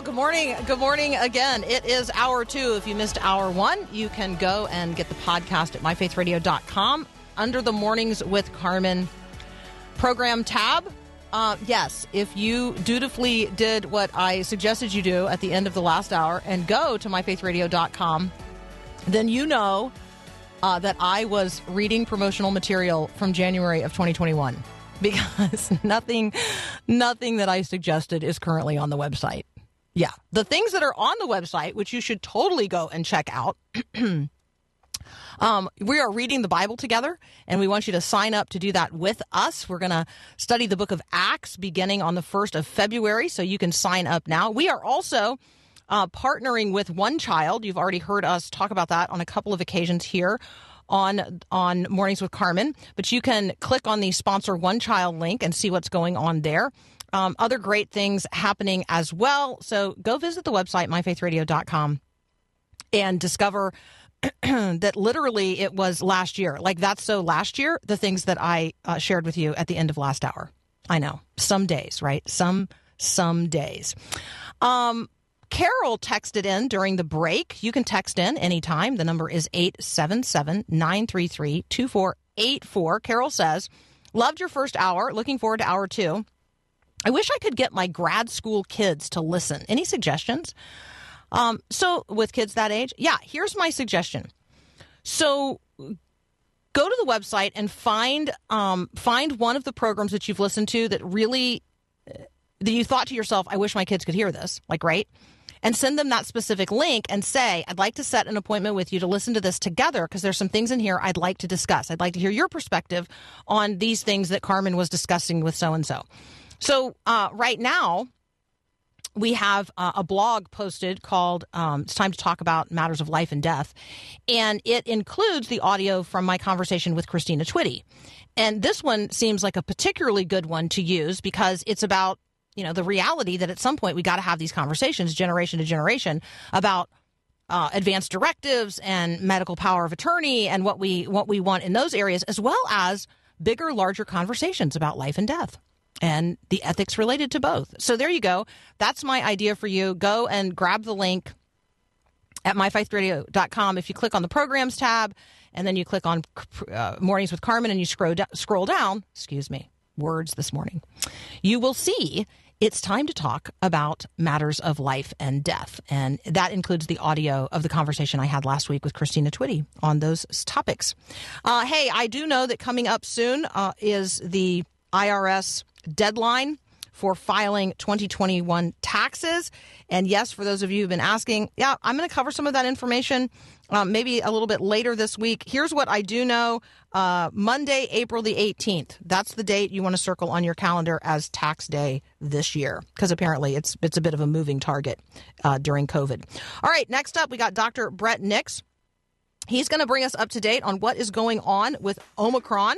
Well, good morning. Good morning again. It is hour two. If you missed hour one, you can go and get the podcast at myfaithradio.com under the Mornings with Carmen program tab. Uh, yes, if you dutifully did what I suggested you do at the end of the last hour and go to myfaithradio.com, then you know uh, that I was reading promotional material from January of 2021 because nothing, nothing that I suggested is currently on the website. Yeah, the things that are on the website, which you should totally go and check out. Um, we are reading the Bible together, and we want you to sign up to do that with us. We're going to study the book of Acts beginning on the 1st of February, so you can sign up now. We are also uh, partnering with One Child. You've already heard us talk about that on a couple of occasions here on on Mornings with Carmen, but you can click on the sponsor One Child link and see what's going on there. Um, other great things happening as well. So go visit the website, myfaithradio.com, and discover that literally it was last year. Like that's so last year, the things that I uh, shared with you at the end of last hour. I know. Some days, right? Some some days. Um Carol texted in during the break. You can text in anytime. The number is 877-933-2484. Carol says, "Loved your first hour. Looking forward to hour 2. I wish I could get my grad school kids to listen. Any suggestions?" Um, so with kids that age, yeah, here's my suggestion. So go to the website and find um, find one of the programs that you've listened to that really uh, that you thought to yourself, I wish my kids could hear this. Like, right? And send them that specific link and say, I'd like to set an appointment with you to listen to this together because there's some things in here I'd like to discuss. I'd like to hear your perspective on these things that Carmen was discussing with so and so. So, uh, right now, we have uh, a blog posted called um, It's Time to Talk About Matters of Life and Death. And it includes the audio from my conversation with Christina Twitty. And this one seems like a particularly good one to use because it's about, you know, the reality that at some point we got to have these conversations generation to generation about uh, advanced directives and medical power of attorney and what we what we want in those areas, as well as bigger, larger conversations about life and death and the ethics related to both. So there you go. That's my idea for you. Go and grab the link at myfaithradio.com. If you click on the programs tab and then you click on uh, Mornings with Carmen and you scroll, do- scroll down, excuse me, words this morning, you will see it's time to talk about matters of life and death. And that includes the audio of the conversation I had last week with Christina Twitty on those topics. Uh, hey, I do know that coming up soon uh, is the IRS deadline for filing 2021 taxes. And yes, for those of you who've been asking, yeah, I'm going to cover some of that information um, maybe a little bit later this week. Here's what I do know uh, Monday, April the 18th. That's the date you want to circle on your calendar as tax day this year, because apparently it's, it's a bit of a moving target uh, during COVID. All right, next up, we got Dr. Bret Nicks. He's going to bring us up to date on what is going on with Omicron.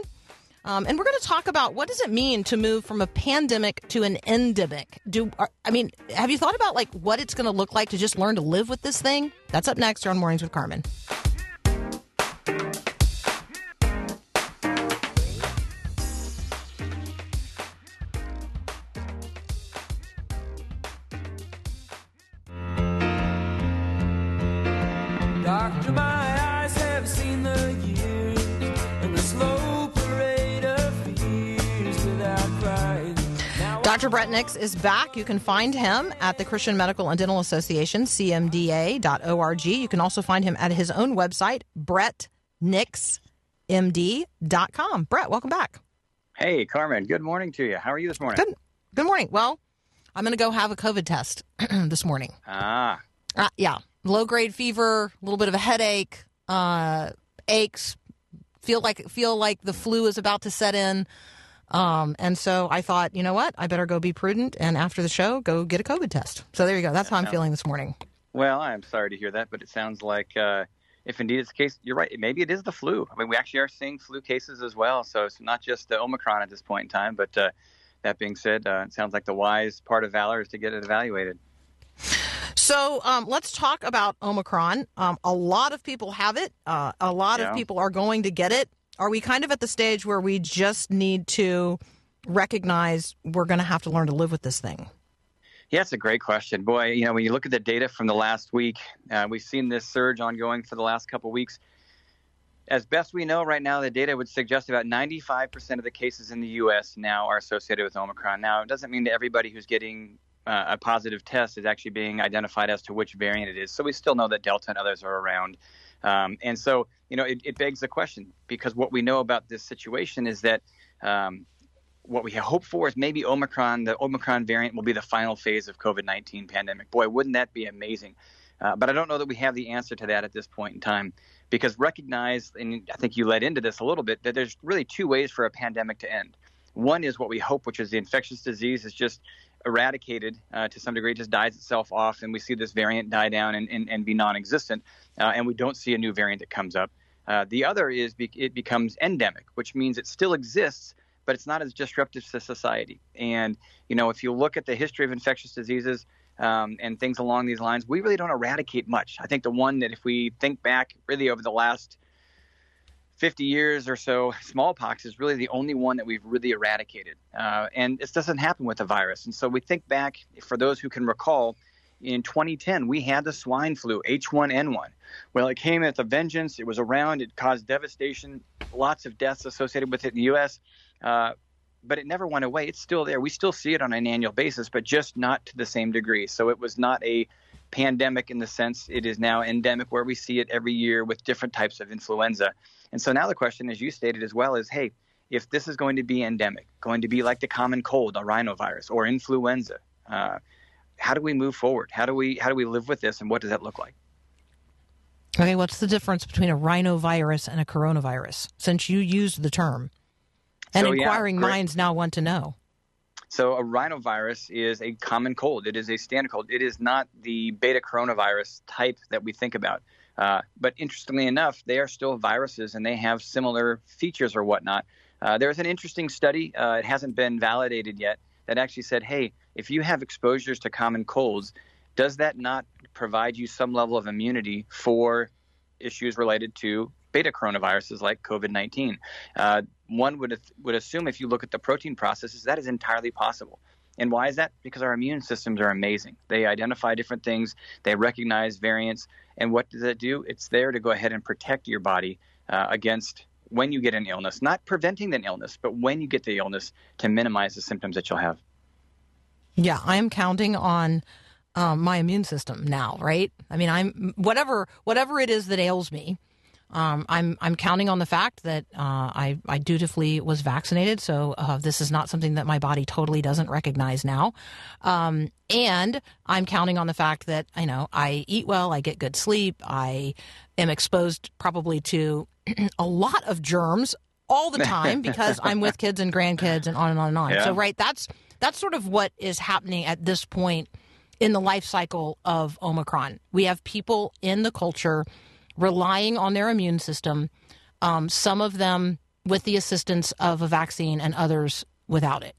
Um, and we're going to talk about what does it mean to move from a pandemic to an endemic. Do are, I mean, have you thought about like what it's going to look like to just learn to live with this thing? That's up next here on Mornings with Carmen. Dr. Bret Nicks is back. You can find him at the Christian Medical and Dental Association, cmda.org. You can also find him at his own website, bretnicksmd.com. Bret, welcome back. Hey, Carmen. Good morning to you. How are you this morning? Good. Good morning. Well, I'm going to go have a COVID test this morning. Ah, Uh, yeah. low grade fever, a little bit of a headache, uh, aches, feel like feel like the flu is about to set in. Um, and so I thought, you know what? I better go be prudent and after the show, go get a COVID test. So there you go. That's how I'm feeling this morning. Well, I'm sorry to hear that, but it sounds like uh, if indeed it's the case, you're right. Maybe it is the flu. I mean, we actually are seeing flu cases as well. So it's not just the Omicron at this point in time. But uh, that being said, uh, it sounds like the wise part of valor is to get it evaluated. So um, let's talk about Omicron. Um, a lot of people have it. Uh, a lot Yeah. of people are going to get it. Are we kind of at the stage where we just need to recognize we're going to have to learn to live with this thing? Yeah, it's a great question. Boy, you know, when you look at the data from the last week, uh, we've seen this surge ongoing for the last couple of weeks. As best we know right now, the data would suggest about 95% of the cases in the U.S. now are associated with Omicron. Now, it doesn't mean that everybody who's getting uh, a positive test is actually being identified as to which variant it is. So we still know that Delta and others are around. Um, and so, you know, it, it begs the question because what we know about this situation is that um, what we hope for is maybe Omicron, the Omicron variant will be the final phase of COVID 19 pandemic. Boy, wouldn't that be amazing? Uh, but I don't know that we have the answer to that at this point in time because recognize, and I think you led into this a little bit, that there's really two ways for a pandemic to end. One is what we hope, which is the infectious disease is just eradicated uh, to some degree, just dies itself off, and we see this variant die down and, and, and be non existent, uh, and we don't see a new variant that comes up. Uh, the other is be- it becomes endemic, which means it still exists, but it's not as disruptive to society. And, you know, if you look at the history of infectious diseases um, and things along these lines, we really don't eradicate much. I think the one that if we think back really over the last 50 years or so, smallpox is really the only one that we've really eradicated. Uh, and this doesn't happen with a virus. And so we think back, for those who can recall, in 2010, we had the swine flu, H1N1. Well, it came with a vengeance. It was around. It caused devastation, lots of deaths associated with it in the U.S. Uh, but it never went away. It's still there. We still see it on an annual basis, but just not to the same degree. So it was not a pandemic in the sense it is now endemic, where we see it every year with different types of influenza. And so now the question, as you stated as well, is hey, if this is going to be endemic, going to be like the common cold, a rhinovirus, or influenza, uh, how do we move forward? How do we how do we live with this, and what does that look like? Okay, what's the difference between a rhinovirus and a coronavirus? Since you used the term, and So, inquiring great. minds now want to know. So a rhinovirus is a common cold. It is a standard cold. It is not the beta coronavirus type that we think about. Uh, but interestingly enough, they are still viruses and they have similar features or whatnot. Uh, there's an interesting study. Uh, it hasn't been validated yet. That actually said, hey, if you have exposures to common colds, does that not provide you some level of immunity for issues related to beta coronaviruses like COVID 19? Uh, one would, would assume if you look at the protein processes, that is entirely possible. And why is that? Because our immune systems are amazing. They identify different things, they recognize variants. And what does it do? It's there to go ahead and protect your body uh, against when you get an illness, not preventing an illness, but when you get the illness to minimize the symptoms that you'll have. Yeah, I am counting on um, my immune system now, right? I mean, I'm whatever whatever it is that ails me. Um, I'm I'm counting on the fact that uh, I I dutifully was vaccinated, so uh, this is not something that my body totally doesn't recognize now, um, and I'm counting on the fact that you know I eat well, I get good sleep, I am exposed probably to a lot of germs all the time because I'm with kids and grandkids and on and on and on. Yeah. So right, that's that's sort of what is happening at this point in the life cycle of Omicron. We have people in the culture relying on their immune system, um, some of them with the assistance of a vaccine and others without it.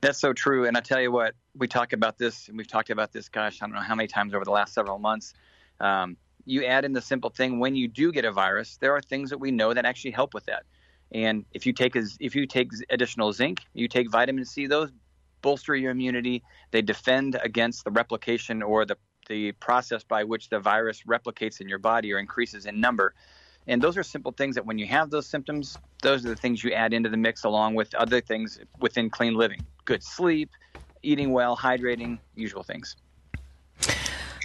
That's so true. And I tell you what, we talk about this, and we've talked about this, gosh, I don't know how many times over the last several months. Um, you add in the simple thing when you do get a virus, there are things that we know that actually help with that. And if you take if you take additional zinc, you take vitamin C, those bolster your immunity. They defend against the replication or the the process by which the virus replicates in your body or increases in number. And those are simple things that when you have those symptoms, those are the things you add into the mix along with other things within clean living. Good sleep, eating well, hydrating, usual things.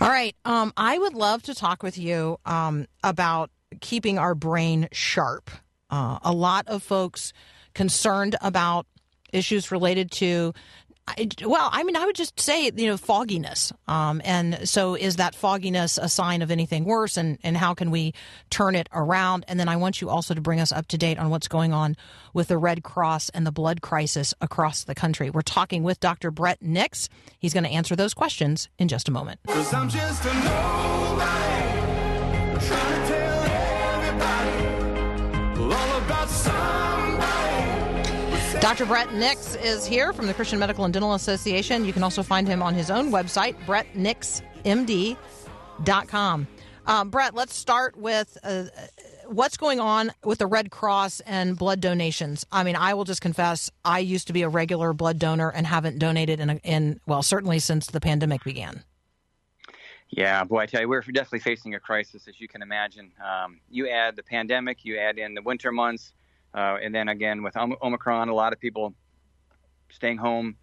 All right. Um, I would love to talk with you um, about keeping our brain sharp. Uh, a lot of folks concerned about issues related to I, well, I mean, I would just say, you know, fogginess. Um, and so is that fogginess a sign of anything worse? And, and how can we turn it around? And then I want you also to bring us up to date on what's going on with the Red Cross and the blood crisis across the country. We're talking with Dr. Bret Nicks. He's going to answer those questions in just a moment. Dr. Bret Nicks is here from the Christian Medical and Dental Association. You can also find him on his own website, bretnicksmd.com. Um, Bret, let's start with uh, what's going on with the Red Cross and blood donations. I mean, I will just confess, I used to be a regular blood donor and haven't donated in, a, in well, certainly since the pandemic began. Yeah, boy, I tell you, we're definitely facing a crisis, as you can imagine. Um, you add the pandemic, you add in the winter months, uh, and then again with Omicron, a lot of people staying home.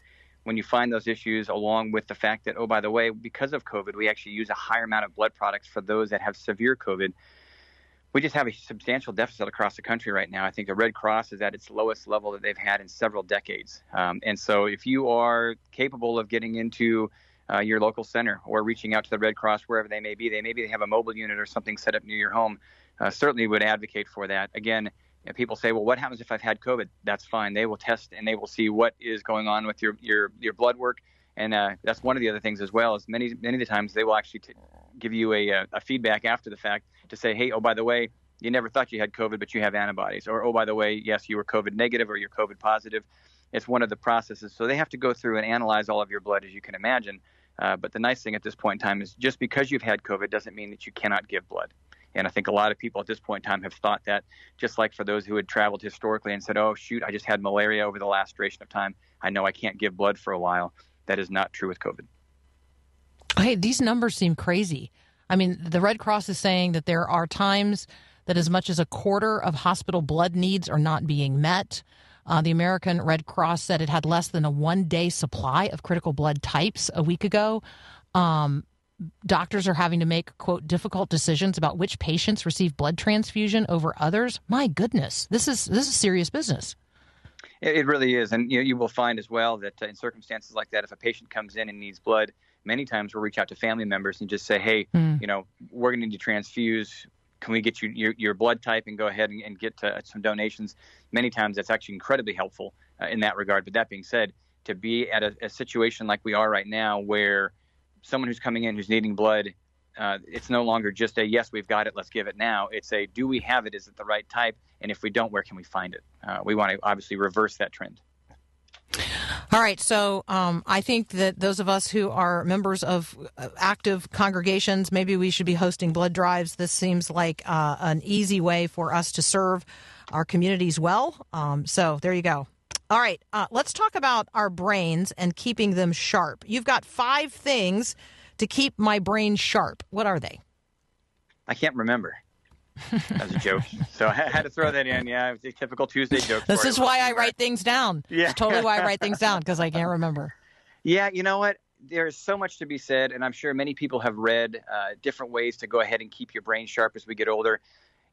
When you find those issues, along with the fact that, oh, by the way, because of COVID, we actually use a higher amount of blood products for those that have severe COVID. We just have a substantial deficit across the country right now. I think the Red Cross is at its lowest level that they've had in several decades. Um, and so, if you are capable of getting into uh, your local center or reaching out to the Red Cross wherever they may be. They maybe they have a mobile unit or something set up near your home. Uh, certainly would advocate for that. Again, if people say, "Well, what happens if I've had COVID?" That's fine. They will test and they will see what is going on with your your your blood work. And uh, that's one of the other things as well. Is many many of the times they will actually t- give you a, a, a feedback after the fact to say, "Hey, oh by the way, you never thought you had COVID, but you have antibodies," or "Oh by the way, yes, you were COVID negative or you're COVID positive." It's one of the processes. So they have to go through and analyze all of your blood, as you can imagine. Uh, but the nice thing at this point in time is just because you've had COVID doesn't mean that you cannot give blood. And I think a lot of people at this point in time have thought that, just like for those who had traveled historically and said, oh, shoot, I just had malaria over the last duration of time. I know I can't give blood for a while. That is not true with COVID. Hey, these numbers seem crazy. I mean, the Red Cross is saying that there are times that as much as a quarter of hospital blood needs are not being met. Uh, the American Red Cross said it had less than a one day supply of critical blood types a week ago. Um, doctors are having to make, quote, difficult decisions about which patients receive blood transfusion over others. My goodness, this is, this is serious business. It, it really is. And you, you will find as well that uh, in circumstances like that, if a patient comes in and needs blood, many times we'll reach out to family members and just say, hey, you know, we're going to need to transfuse. Can we get you your, your blood type and go ahead and, and get uh, some donations? Many times that's actually incredibly helpful uh, in that regard. But that being said, to be at a, a situation like we are right now where someone who's coming in who's needing blood, uh, it's no longer just a yes, we've got it, let's give it now. It's a do we have it? Is it the right type? And if we don't, where can we find it? Uh, we want to obviously reverse that trend. All right, so um, I think that those of us who are members of uh, active congregations, maybe we should be hosting blood drives. This seems like uh, an easy way for us to serve our communities well. Um, so there you go. All right, uh, let's talk about our brains and keeping them sharp. You've got five things to keep my brain sharp. What are they? I can't remember. That was a joke. so I had to throw that in. Yeah, it was a typical Tuesday joke. This is why I write things down. Yeah. It's totally why I write things down because I can't remember. Yeah, you know what? There's so much to be said, and I'm sure many people have read uh, different ways to go ahead and keep your brain sharp as we get older.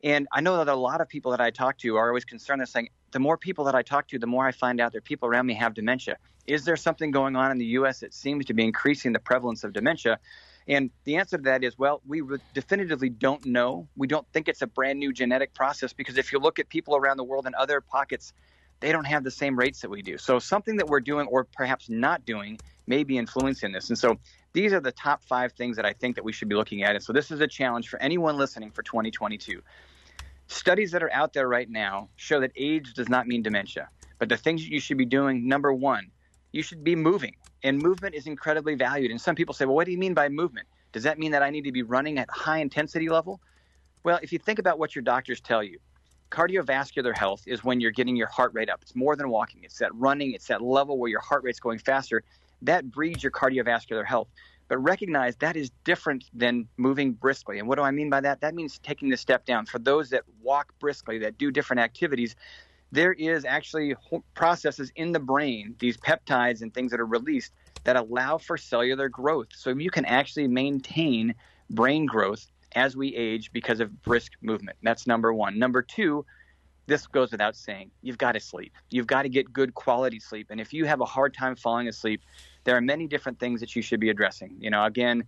And I know that a lot of people that I talk to are always concerned. They're saying, the more people that I talk to, the more I find out that people around me have dementia. Is there something going on in the U.S. that seems to be increasing the prevalence of dementia? And the answer to that is, well, we definitively don't know. We don't think it's a brand new genetic process because if you look at people around the world in other pockets, they don't have the same rates that we do. So something that we're doing or perhaps not doing may be influencing this. And so these are the top five things that I think that we should be looking at. And so this is a challenge for anyone listening for 2022. Studies that are out there right now show that age does not mean dementia. But the things that you should be doing, number one, you should be moving. And movement is incredibly valued. And some people say, well, what do you mean by movement? Does that mean that I need to be running at high intensity level? Well, if you think about what your doctors tell you, cardiovascular health is when you're getting your heart rate up. It's more than walking, it's that running, it's that level where your heart rate's going faster. That breeds your cardiovascular health. But recognize that is different than moving briskly. And what do I mean by that? That means taking the step down. For those that walk briskly, that do different activities, there is actually processes in the brain, these peptides and things that are released that allow for cellular growth. So you can actually maintain brain growth as we age because of brisk movement. That's number one. Number two, this goes without saying. You've got to sleep. You've got to get good quality sleep. And if you have a hard time falling asleep, there are many different things that you should be addressing. You know, again,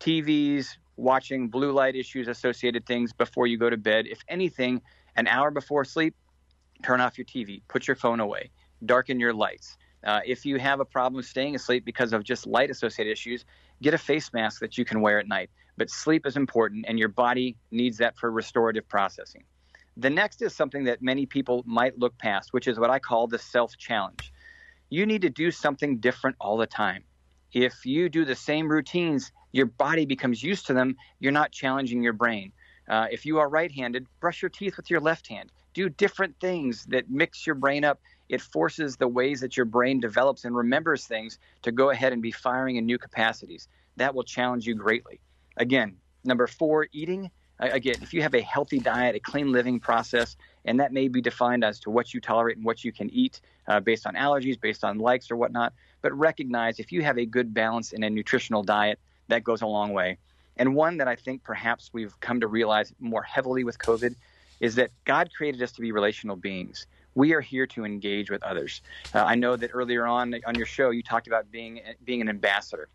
TVs, watching blue light issues, associated things before you go to bed. If anything, an hour before sleep, turn off your TV, put your phone away, darken your lights. Uh, if you have a problem staying asleep because of just light associated issues, get a face mask that you can wear at night. But sleep is important, and your body needs that for restorative processing. The next is something that many people might look past, which is what I call the self challenge. You need to do something different all the time. If you do the same routines, your body becomes used to them. You're not challenging your brain. Uh, if you are right handed, brush your teeth with your left hand. Do different things that mix your brain up. It forces the ways that your brain develops and remembers things to go ahead and be firing in new capacities. That will challenge you greatly. Again, number four, eating. Again, if you have a healthy diet, a clean living process, and that may be defined as to what you tolerate and what you can eat uh, based on allergies, based on likes or whatnot, but recognize if you have a good balance in a nutritional diet, that goes a long way. And one that I think perhaps we've come to realize more heavily with COVID is that God created us to be relational beings. We are here to engage with others. Uh, I know that earlier on on your show you talked about being being an ambassador,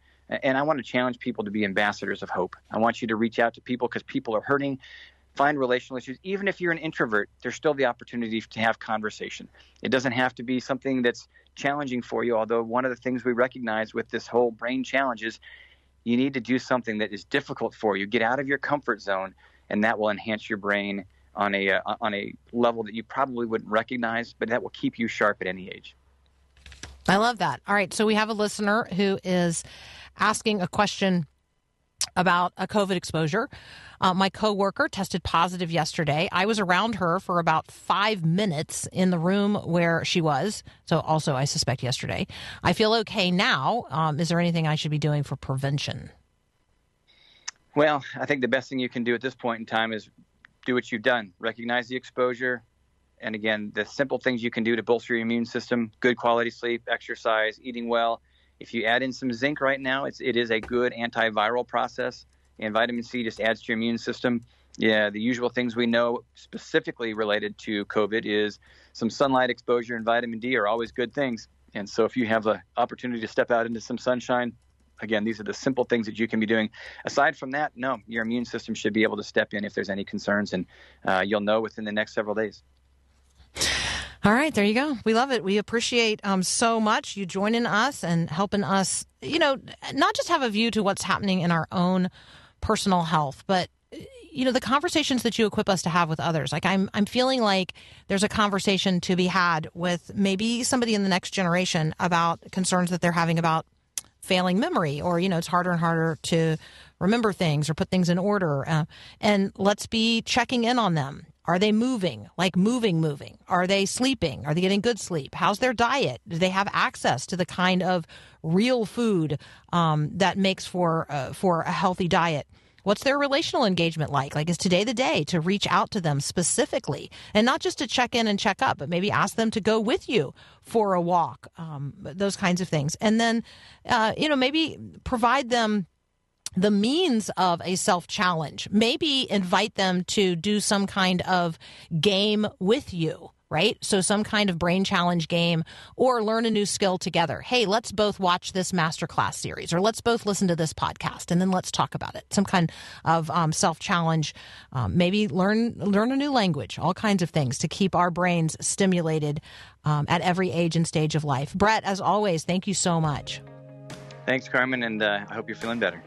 and I want to challenge people to be ambassadors of hope. I want you to reach out to people because people are hurting. Find relational issues. Even if you're an introvert, there's still the opportunity to have conversation. It doesn't have to be something that's challenging for you. Although one of the things we recognize with this whole brain challenge is you need to do something that is difficult for you. Get out of your comfort zone, and that will enhance your brain on a uh, on a level that you probably wouldn't recognize, but that will keep you sharp at any age. I love that. All right. So we have a listener who is asking a question about a COVID exposure. Uh, my coworker tested positive yesterday. I was around her for about five minutes in the room where she was. So, also, I suspect yesterday. I feel okay now. Um, is there anything I should be doing for prevention? Well, I think the best thing you can do at this point in time is do what you've done. Recognize the exposure. And again, the simple things you can do to bolster your immune system good quality sleep, exercise, eating well. If you add in some zinc right now, it's, it is a good antiviral process. And vitamin C just adds to your immune system. Yeah, the usual things we know specifically related to COVID is some sunlight exposure and vitamin D are always good things. And so if you have the opportunity to step out into some sunshine, again, these are the simple things that you can be doing. Aside from that, no, your immune system should be able to step in if there's any concerns, and uh, you'll know within the next several days. All right, there you go. We love it. We appreciate um, so much you joining us and helping us, you know, not just have a view to what's happening in our own personal health, but you know the conversations that you equip us to have with others like i'm i'm feeling like there's a conversation to be had with maybe somebody in the next generation about concerns that they're having about failing memory or you know it's harder and harder to remember things or put things in order uh, and let's be checking in on them are they moving? Like moving moving. Are they sleeping? Are they getting good sleep? How's their diet? Do they have access to the kind of real food um, that makes for uh, for a healthy diet? What's their relational engagement like? Like, is today the day to reach out to them specifically and not just to check in and check up, but maybe ask them to go with you for a walk, um, those kinds of things. And then, uh, you know, maybe provide them the means of a self challenge. Maybe invite them to do some kind of game with you. Right? So, some kind of brain challenge game or learn a new skill together. Hey, let's both watch this masterclass series or let's both listen to this podcast and then let's talk about it. Some kind of um, self challenge. Um, maybe learn, learn a new language, all kinds of things to keep our brains stimulated um, at every age and stage of life. Bret, as always, thank you so much. Thanks, Carmen, and uh, I hope you're feeling better.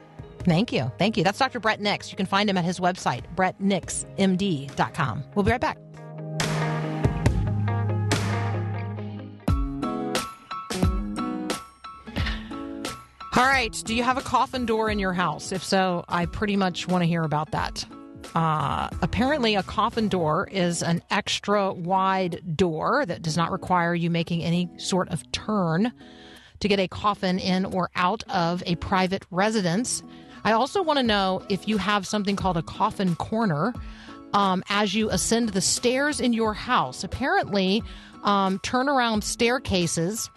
Thank you. Thank you. That's Dr. Bret Nicks. You can find him at his website, bretnicksmd.com. We'll be right back. All right. Do you have a coffin door in your house? If so, I pretty much want to hear about that. Uh, apparently, a coffin door is an extra wide door that does not require you making any sort of turn to get a coffin in or out of a private residence. I also want to know if you have something called a coffin corner um, as you ascend the stairs in your house. Apparently, um, turnaround staircases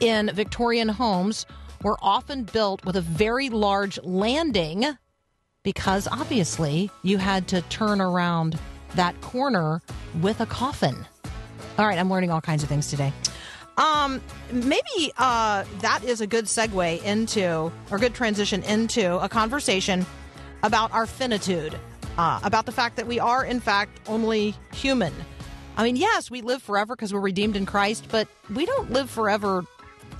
in Victorian homes were often built with a very large landing because obviously you had to turn around that corner with a coffin. All right, I'm learning all kinds of things today. Um, maybe uh, that is a good segue into, or good transition into a conversation about our finitude, uh, about the fact that we are, in fact, only human. I mean, yes, we live forever because we're redeemed in Christ, but we don't live forever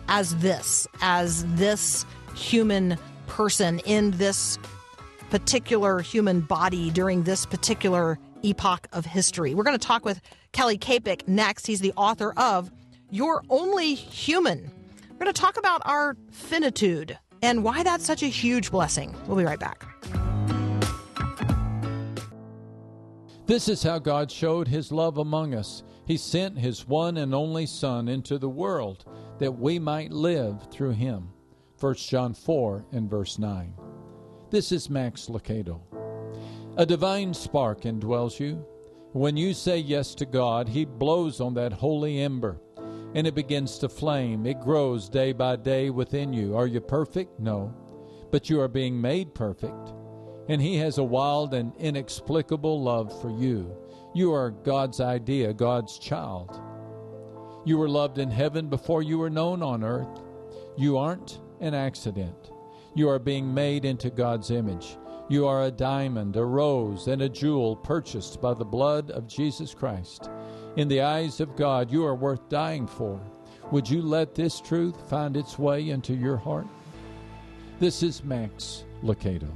as this, as this human person in this particular human body during this particular epoch of history. We're going to talk with Kelly Kapic next. He's the author of You're Only Human. We're going to talk about our finitude and why that's such a huge blessing. We'll be right back. This is how God showed his love among us. He sent his one and only Son into the world that we might live through him. 1 John 4 and verse 9. This is Max Lucado. A divine spark indwells you. When you say yes to God, he blows on that holy ember and it begins to flame. It grows day by day within you. Are you perfect? No. But you are being made perfect. And He has a wild and inexplicable love for you. You are God's idea, God's child. You were loved in heaven before you were known on earth. You aren't an accident. You are being made into God's image. You are a diamond, a rose, and a jewel purchased by the blood of Jesus Christ. In the eyes of God, you are worth dying for. Would you let this truth find its way into your heart? This is Max Lucado.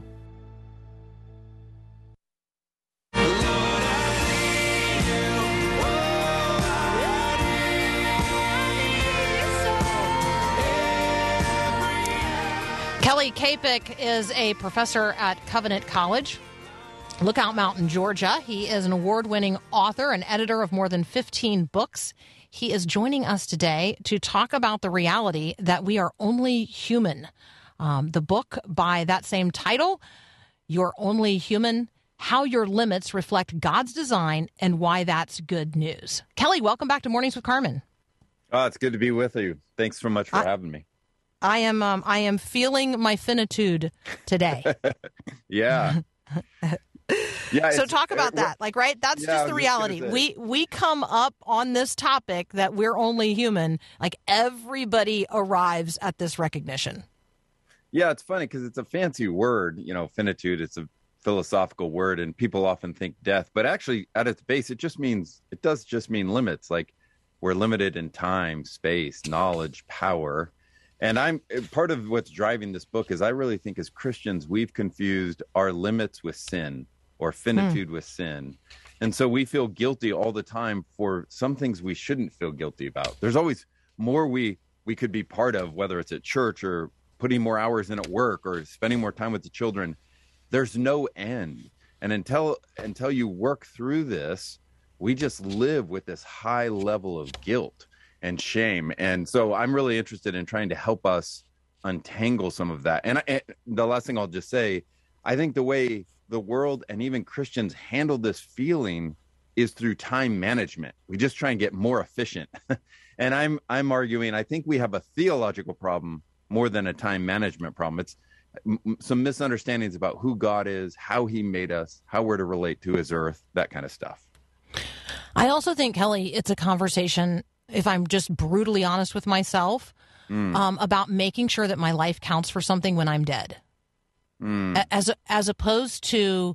Kelly Kapic is a professor at Covenant College, Lookout Mountain, Georgia. He is an award winning author and editor of more than 15 books. He is joining us today to talk about the reality that we are only human. Um, the book by that same title, You're Only Human How Your Limits Reflect God's Design and Why That's Good News. Kelly, welcome back to Mornings with Carmen. Oh, it's good to be with you. Thanks so much for I- having me. I am um, I am feeling my finitude today. Yeah. yeah. so talk about uh, that. Like right, that's Yeah, just the was just reality. We we come up on this topic that we're only human. Like everybody arrives at this recognition. Yeah, it's funny because it's a fancy word, you know, finitude. It's a philosophical word, and people often think death, but actually, at its base, it just means it does just mean limits. Like we're limited in time, space, knowledge, power. And I'm part of what's driving this book is I really think as Christians we've confused our limits with sin or hmm. finitude with sin. And so we feel guilty all the time for some things we shouldn't feel guilty about. There's always more we we could be part of whether it's at church or putting more hours in at work or spending more time with the children. There's no end. And until until you work through this, we just live with this high level of guilt and shame. And so I'm really interested in trying to help us untangle some of that. And, I, and the last thing I'll just say, I think the way the world and even Christians handle this feeling is through time management. We just try and get more efficient. and I'm I'm arguing I think we have a theological problem more than a time management problem. It's m- some misunderstandings about who God is, how he made us, how we're to relate to his earth, that kind of stuff. I also think Kelly, it's a conversation. If I'm just brutally honest with myself, um, about making sure that my life counts for something when I'm dead, A- as as opposed to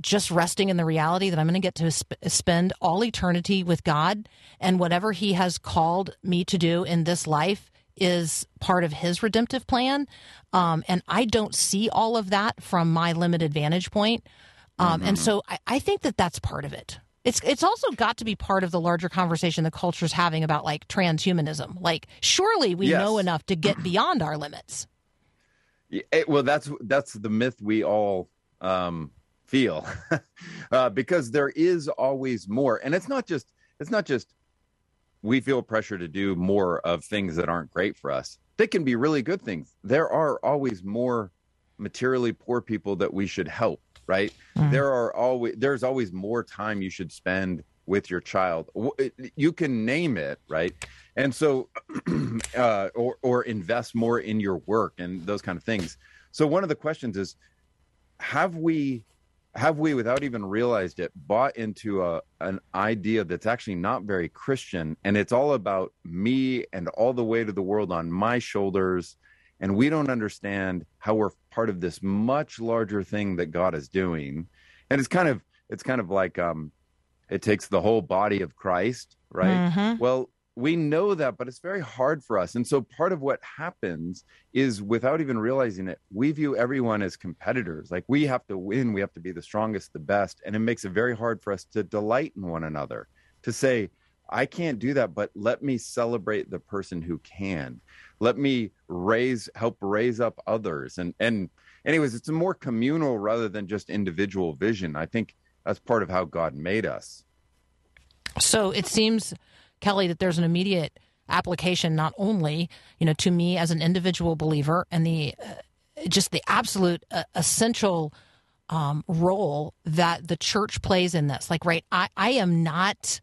just resting in the reality that I'm going to get to sp- spend all eternity with God, and whatever He has called me to do in this life is part of His redemptive plan. Um, and I don't see all of that from my limited vantage point. Um, And so I, I think that that's part of it. It's it's also got to be part of the larger conversation the culture's having about like transhumanism. Like, surely we Yes. know enough to get beyond our limits. Yeah, it- well, that's that's the myth we all um, feel, uh, because there is always more, and it's not just it's not just we feel pressure to do more of things that aren't great for us. They can be really good things. There are always more materially poor people that we should help. Right? There are always there's always more time you should spend with your child. You can name it, right? And so, uh, or or invest more in your work and those kind of things. So one of the questions is, have we have we, without even realized it, bought into a an idea that's actually not very Christian, and it's all about me and all the weight of the world on my shoulders, and we don't understand how we're part of this much larger thing that God is doing, and it's kind of it's kind of like um, it takes the whole body of Christ, right? Mhm. Well, we know that, but it's very hard for us. And so part of what happens is without even realizing it, we view everyone as competitors. Like we have to win, we have to be the strongest, the best. And it makes it very hard for us to delight in one another, to say, I can't do that, but let me celebrate the person who can. Let me raise, help raise up others. And, and, anyways, it's a more communal rather than just individual vision. I think that's part of how God made us. So it seems, Kelly, that there's an immediate application not only, you know, to me as an individual believer and the uh, just the absolute uh, essential um, role that the church plays in this. Like, right, I, I am not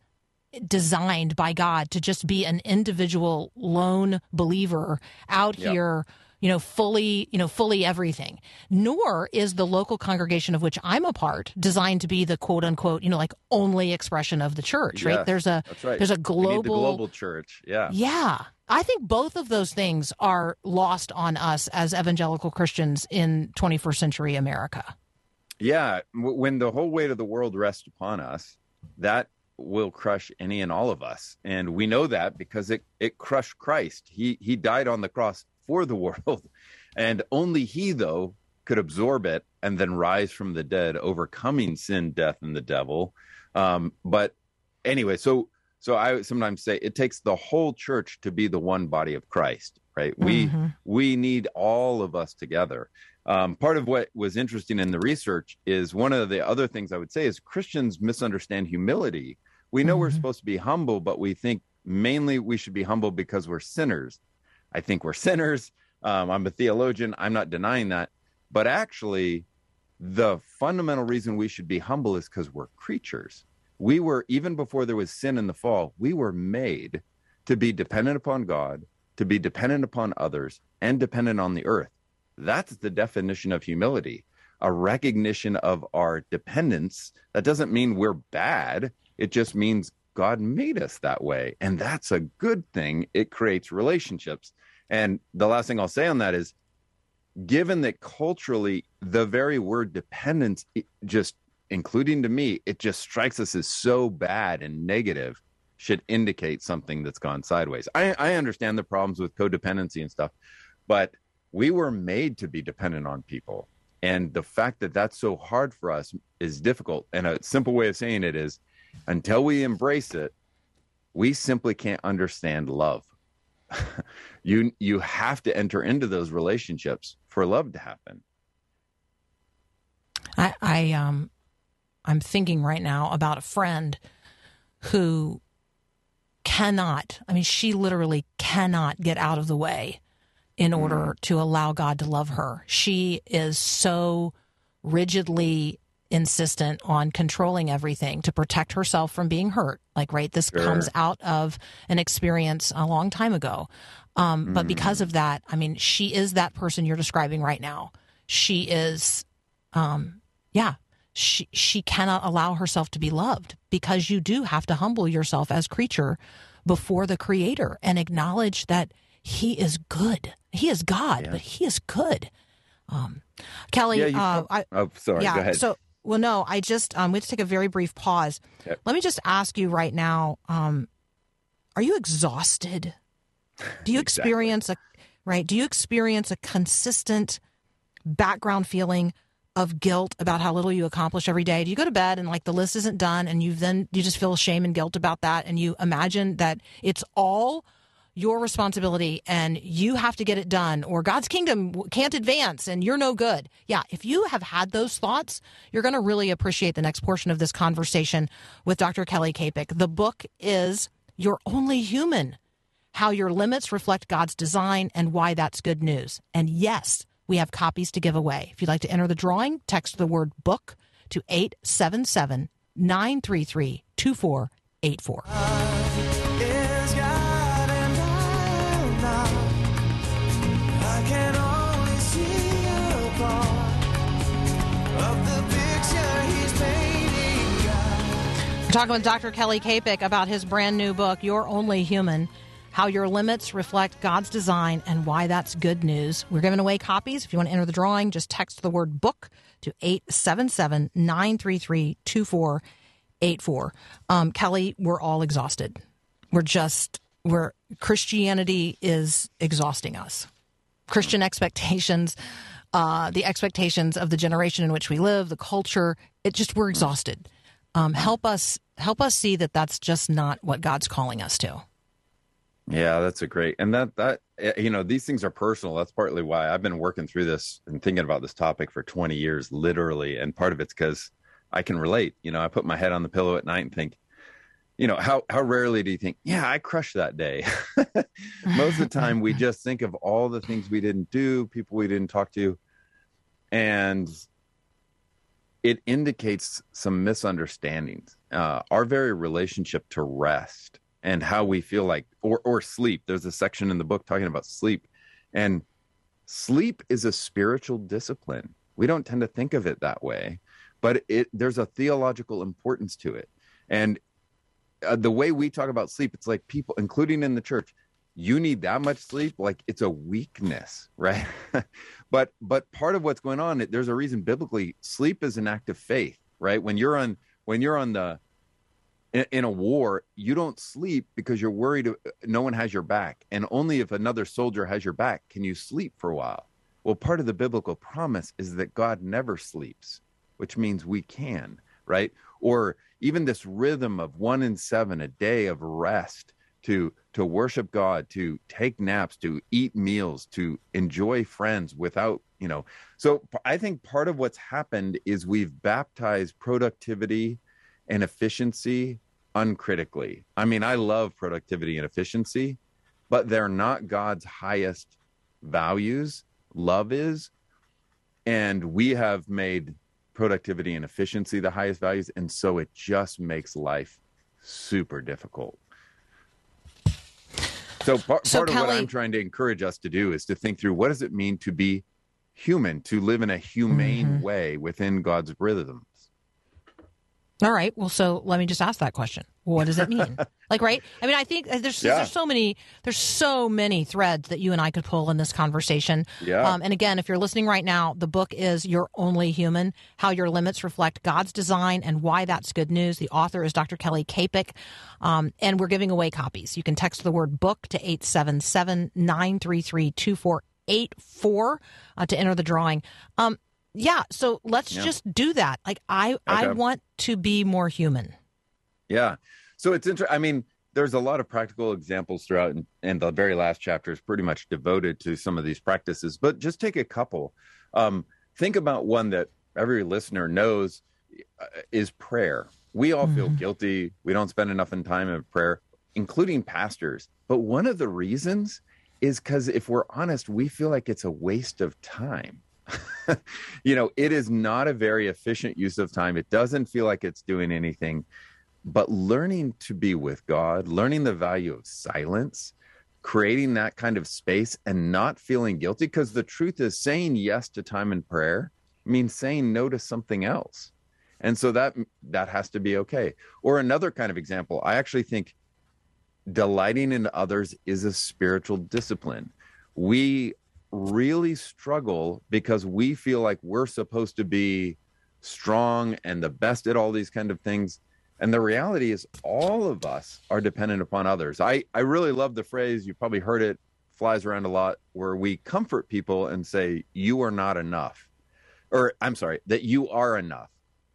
designed by God to just be an individual lone believer out Yep. here, you know, fully, you know, fully everything. Nor is the local congregation of which I'm a part designed to be the quote unquote, you know, like only expression of the church, right? There's a That's right. there's a global the global church. Yeah. yeah. I think both of those things are lost on us as evangelical Christians in 21st century America. Yeah. When the whole weight of the world rests upon us, that will crush any and all of us. And we know that because it, it crushed Christ. He he died on the cross for the world. And only he, though, could absorb it and then rise from the dead, overcoming sin, death, and the devil. Um, but anyway, so so I sometimes say it takes the whole church to be the one body of Christ, right? We Mhm. we need all of us together. Um, part of what was interesting in the research is one of the other things I would say is Christians misunderstand humility. We know we're Mhm. supposed to be humble, but we think mainly we should be humble because we're sinners. I think we're sinners. Um, I'm a theologian. I'm not denying that. But actually, the fundamental reason we should be humble is because we're creatures. We were, even before there was sin in the fall, we were made to be dependent upon God, to be dependent upon others, and dependent on the earth. That's the definition of humility a recognition of our dependence. That doesn't mean we're bad, it just means God made us that way. And that's a good thing. It creates relationships. And the last thing I'll say on that is given that culturally, the very word dependence, just including to me, it just strikes us as so bad and negative, should indicate something that's gone sideways. I, I understand the problems with codependency and stuff, but we were made to be dependent on people. And the fact that that's so hard for us is difficult. And a simple way of saying it is until we embrace it, we simply can't understand love. you you have to enter into those relationships for love to happen. I, I um I'm thinking right now about a friend who cannot, I mean, she literally cannot get out of the way in order to allow God to love her. She is so rigidly insistent on controlling everything to protect herself from being hurt. Like, right, this Sure. comes out of an experience a long time ago. Um, But because of that, I mean, she is that person you're describing right now. She is, um, yeah, she she cannot allow herself to be loved because you do have to humble yourself as creature before the Creator and acknowledge that He is good. He is God, Yeah. but He is good. Um, Kelly, Yeah, uh, I, Oh, sorry. yeah. Go ahead. So, well, no, I just um, we have to take a very brief pause. Okay. Let me just ask you right now: um, Are you exhausted? Do you Exactly. experience a right? Do you experience a consistent background feeling of guilt about how little you accomplish every day? Do you go to bed and like the list isn't done, and you then you just feel shame and guilt about that, and you imagine that it's all your responsibility and you have to get it done or God's kingdom can't advance and you're no good. Yeah, if you have had those thoughts, you're going to really appreciate the next portion of this conversation with Dr. Kelly Kapic. The book is You're Only Human How Your Limits Reflect God's Design and Why That's Good News. And yes, we have copies to give away. If you'd like to enter the drawing, text the word book to 877 933 2484. Talking with Dr. Kelly Kapic about his brand new book, You're Only Human How Your Limits Reflect God's Design and Why That's Good News. We're giving away copies. If you want to enter the drawing, just text the word book to 877 933 2484. Um, Kelly, we're all exhausted. We're just, we're, Christianity is exhausting us. Christian expectations, uh, the expectations of the generation in which we live, the culture, it just, we're exhausted um, help us help us see that that's just not what God's calling us to. Yeah, that's a great, and that that eh, you know these things are personal. That's partly why I've been working through this and thinking about this topic for 20 years, literally. And part of it's because I can relate. You know, I put my head on the pillow at night and think, you know, how how rarely do you think, yeah, I crushed that day? Most of the time, we just think of all the things we didn't do, people we didn't talk to, and it indicates some misunderstandings. Uh, our very relationship to rest and how we feel like, or or sleep. There's a section in the book talking about sleep, and sleep is a spiritual discipline. We don't tend to think of it that way, but it there's a theological importance to it. And uh, the way we talk about sleep, it's like people, including in the church, you need that much sleep like it's a weakness right? But but part of what's going on there's a reason biblically sleep is an act of faith right? When you're on when you're on the in, in a war you don't sleep because you're worried uh, no one has your back. And only if another soldier has your back can you sleep for a while. Well part of the biblical promise is that god never sleeps which means we can right? Or even this rhythm of one in seven a day of rest to to worship God, to take naps, to eat meals, to enjoy friends without, you know. So I think part of what's happened is we've baptized productivity and efficiency uncritically. I mean, I love productivity and efficiency, but they're not God's highest values. Love is. And we have made productivity and efficiency the highest values. And so it just makes life super difficult. So part, So, part of what I'm trying to encourage us to do is to think through what does it mean to be human, to live in a humane Mm-hmm. way within God's rhythms. All right. Well, so let me just ask that question. What does it mean? like, right? I mean, I think uh, there's Yeah. there's so many there's so many threads that you and I could pull in this conversation. Yeah. Um, and again, if you're listening right now, the book is "You're Only Human: How Your Limits Reflect God's Design and Why That's Good News." The author is Dr. Kelly Kapic, um, and we're giving away copies. You can text the word "book" to 877-933-2484 uh, to enter the drawing. Um, yeah. So let's Yeah. just do that. Like, I I want to be more human. Yeah. So it's interesting. I mean, there's a lot of practical examples throughout, and, and the very last chapter is pretty much devoted to some of these practices. But just take a couple. Um, think about one that every listener knows uh, is prayer. We all feel guilty. We don't spend enough in time in prayer, including pastors. But one of the reasons is because if we're honest, we feel like it's a waste of time. you know, it is not a very efficient use of time. It doesn't feel like it's doing anything but learning to be with God, learning the value of silence, creating that kind of space and not feeling guilty. Because the truth is, saying yes to time and prayer means saying no to something else. And so that that has to be okay. Or another kind of example, I actually think delighting in others is a spiritual discipline. We really struggle because we feel like we're supposed to be strong and the best at all these kind of things and the reality is all of us are dependent upon others. I i really love the phrase you probably heard it flies around a lot where we comfort people and say you are not enough or i'm sorry that you are enough.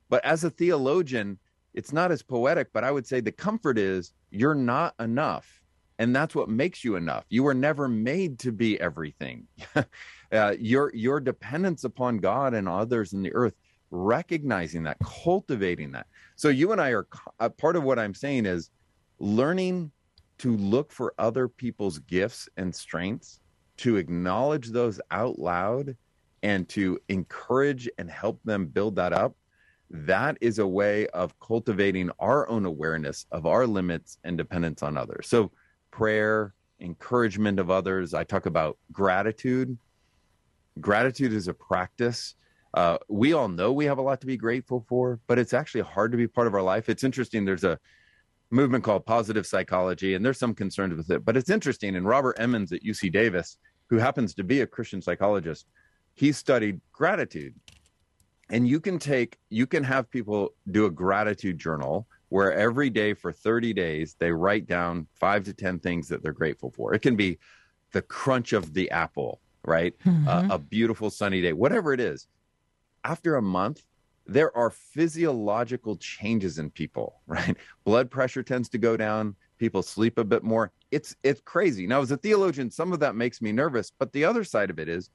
But as a theologian it's not as poetic but i would say the comfort is you're not enough and that's what makes you enough. You were never made to be everything. Uh, your your dependence upon god and others in the earth recognizing that cultivating that so you and i are uh, part of what i'm saying is learning to look for other people's gifts and strengths to acknowledge those out loud and to encourage and help them build that up that is a way of cultivating our own awareness of our limits and dependence on others. So prayer encouragement of others i talk about gratitude. Gratitude is a practice Uh, we all know we have a lot to be grateful for, but it's actually hard to be part of our life. It's interesting. There's a movement called positive psychology, and there's some concerns with it, but it's interesting. And Robert Emmons at UC Davis, who happens to be a Christian psychologist, he studied gratitude. And you can take, you can have people do a gratitude journal where every day for 30 days they write down five to 10 things that they're grateful for. It can be the crunch of the apple, right? Uh, a beautiful sunny day, whatever it is. After a month, there are physiological changes in people, right? Blood pressure tends to go down, people sleep a bit more. It's it's crazy. Now as a theologian, some of that makes me nervous, but the other side of it is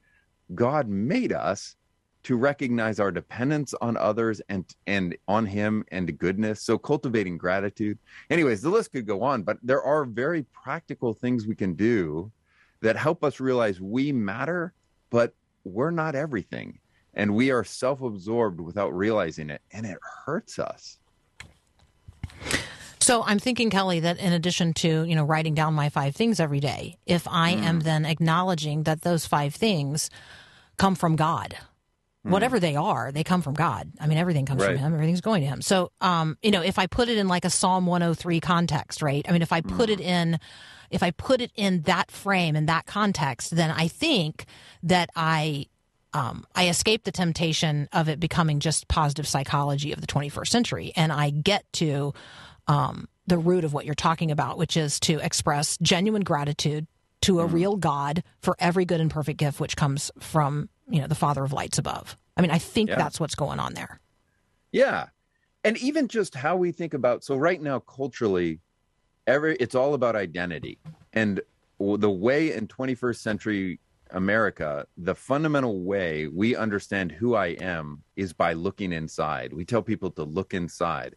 God made us to recognize our dependence on others and and on him and goodness so cultivating gratitude anyways the list could go on but there are very practical things we can do that help us realize we matter but we're not everything and we are self-absorbed without realizing it and it hurts us So I'm thinking, Kelly, that in addition to you know writing down my five things every day, if I hmm. am then acknowledging that those five things come from God, hmm. whatever they are, they come from God. I mean, everything comes from Him. Everything's going to Him. So, um, you know, if I put it in like a Psalm 103 context, right? I mean, if I put it hmm. in, if I put it in that frame in that context, then I think that I um, I escape the temptation of it becoming just positive psychology of the 21st century, and I get to um, the root of what you're talking about, which is to express genuine gratitude to a real God for every good and perfect gift which comes from you know the Father of lights above. I mean, I think Yeah. that's what's going on there. Yeah. And even just how we think about so right now culturally every it's all about identity. And the way in 21st century America, the fundamental way we understand who I am is by looking inside. We tell people to look inside,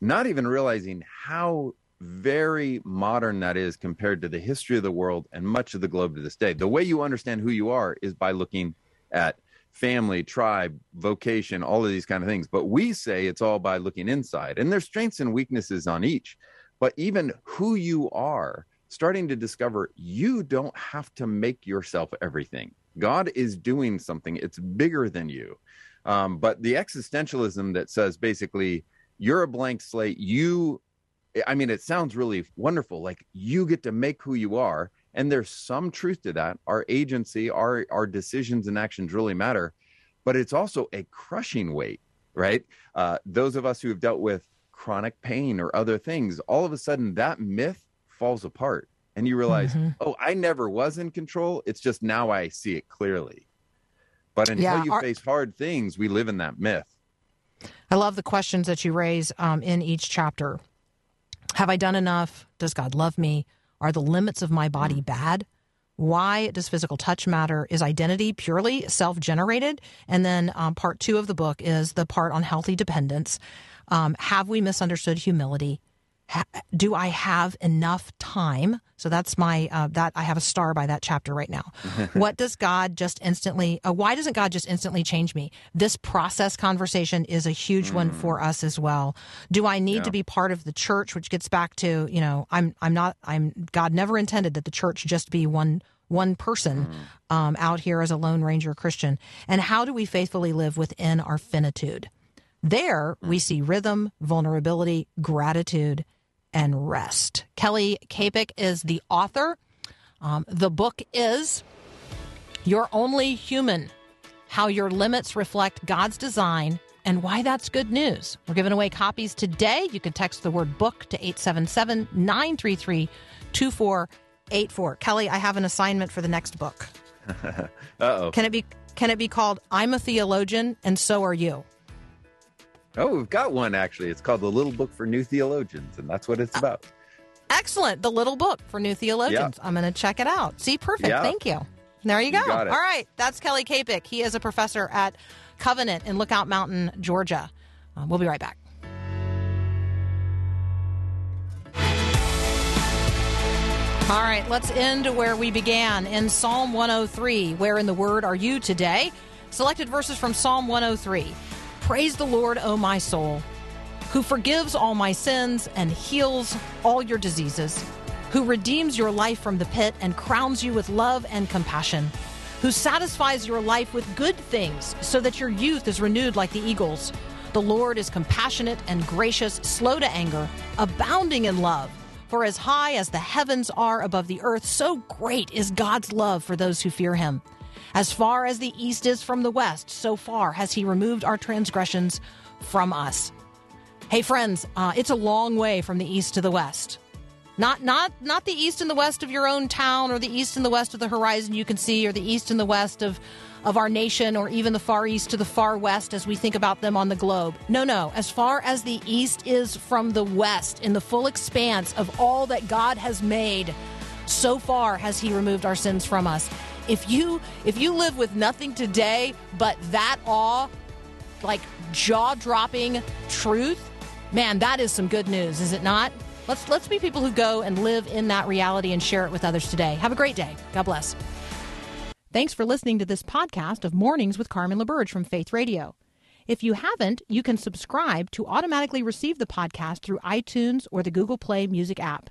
not even realizing how very modern that is compared to the history of the world and much of the globe to this day. The way you understand who you are is by looking at family, tribe, vocation, all of these kind of things. But we say it's all by looking inside, and there's strengths and weaknesses on each. But even who you are, starting to discover you don't have to make yourself everything. God is doing something, it's bigger than you. Um, but the existentialism that says basically, you're a blank slate, you, I mean, it sounds really wonderful. Like you get to make who you are. And there's some truth to that. Our agency, our our decisions and actions really matter, but it's also a crushing weight, right? Uh, those of us who have dealt with chronic pain or other things, all of a sudden that myth falls apart, and you realize, oh, I never was in control. It's just now I see it clearly. But until Yeah, you our- face hard things, we live in that myth. I love the questions that you raise um, in each chapter. Have I done enough? Does God love me? Are the limits of my body bad? Why does physical touch matter? Is identity purely self generated? And then um, part two of the book is the part on healthy dependence. Um, have we misunderstood humility? Ha- do I have enough time? So that's my uh, that I have a star by that chapter right now. what does God just instantly? Uh, why doesn't God just instantly change me? This process conversation is a huge one for us as well. Do I need to be part of the church? Which gets back to you know I'm I'm not I'm God never intended that the church just be one one person um, out here as a lone ranger Christian. And how do we faithfully live within our finitude? There, we see rhythm, vulnerability, gratitude, and rest. Kelly Kapic is the author. Um, the book is You're Only Human How Your Limits Reflect God's Design and Why That's Good News. We're giving away copies today. You can text the word book to 877 933 2484. Kelly, I have an assignment for the next book. Uh oh. Can it be can it be called I'm a theologian and so are you? Oh, we've got one actually. It's called The Little Book for New Theologians, and that's what it's about. Excellent. The little book for new theologians. I'm going to check it out. See, perfect. Yeah. Thank you. There you go. You. All right. That's Kelly Kapic. He is a professor at Covenant in Lookout Mountain, Georgia. Uh, we'll be right back. All right, let's end where we began in Psalm 103. Where in the Word are you today? Selected verses from Psalm 103. Praise the Lord, O my soul, who forgives all my sins and heals all your diseases, who redeems your life from the pit and crowns you with love and compassion, who satisfies your life with good things so that your youth is renewed like the eagles. The Lord is compassionate and gracious, slow to anger, abounding in love. For as high as the heavens are above the earth, so great is God's love for those who fear him. As far as the east is from the west, so far has he removed our transgressions from us. Hey friends, uh, it's a long way from the east to the west. Not not not the east and the west of your own town or the east and the west of the horizon you can see or the east and the west of of our nation or even the far east to the far west as we think about them on the globe. No, no, as far as the east is from the west in the full expanse of all that God has made, so far has he removed our sins from us. If you if you live with nothing today but that awe like jaw-dropping truth, man, that is some good news, is it not? Let's let's be people who go and live in that reality and share it with others today. Have a great day. God bless. Thanks for listening to this podcast of Mornings with Carmen LaBerge from Faith Radio. If you haven't, you can subscribe to automatically receive the podcast through iTunes or the Google Play Music app.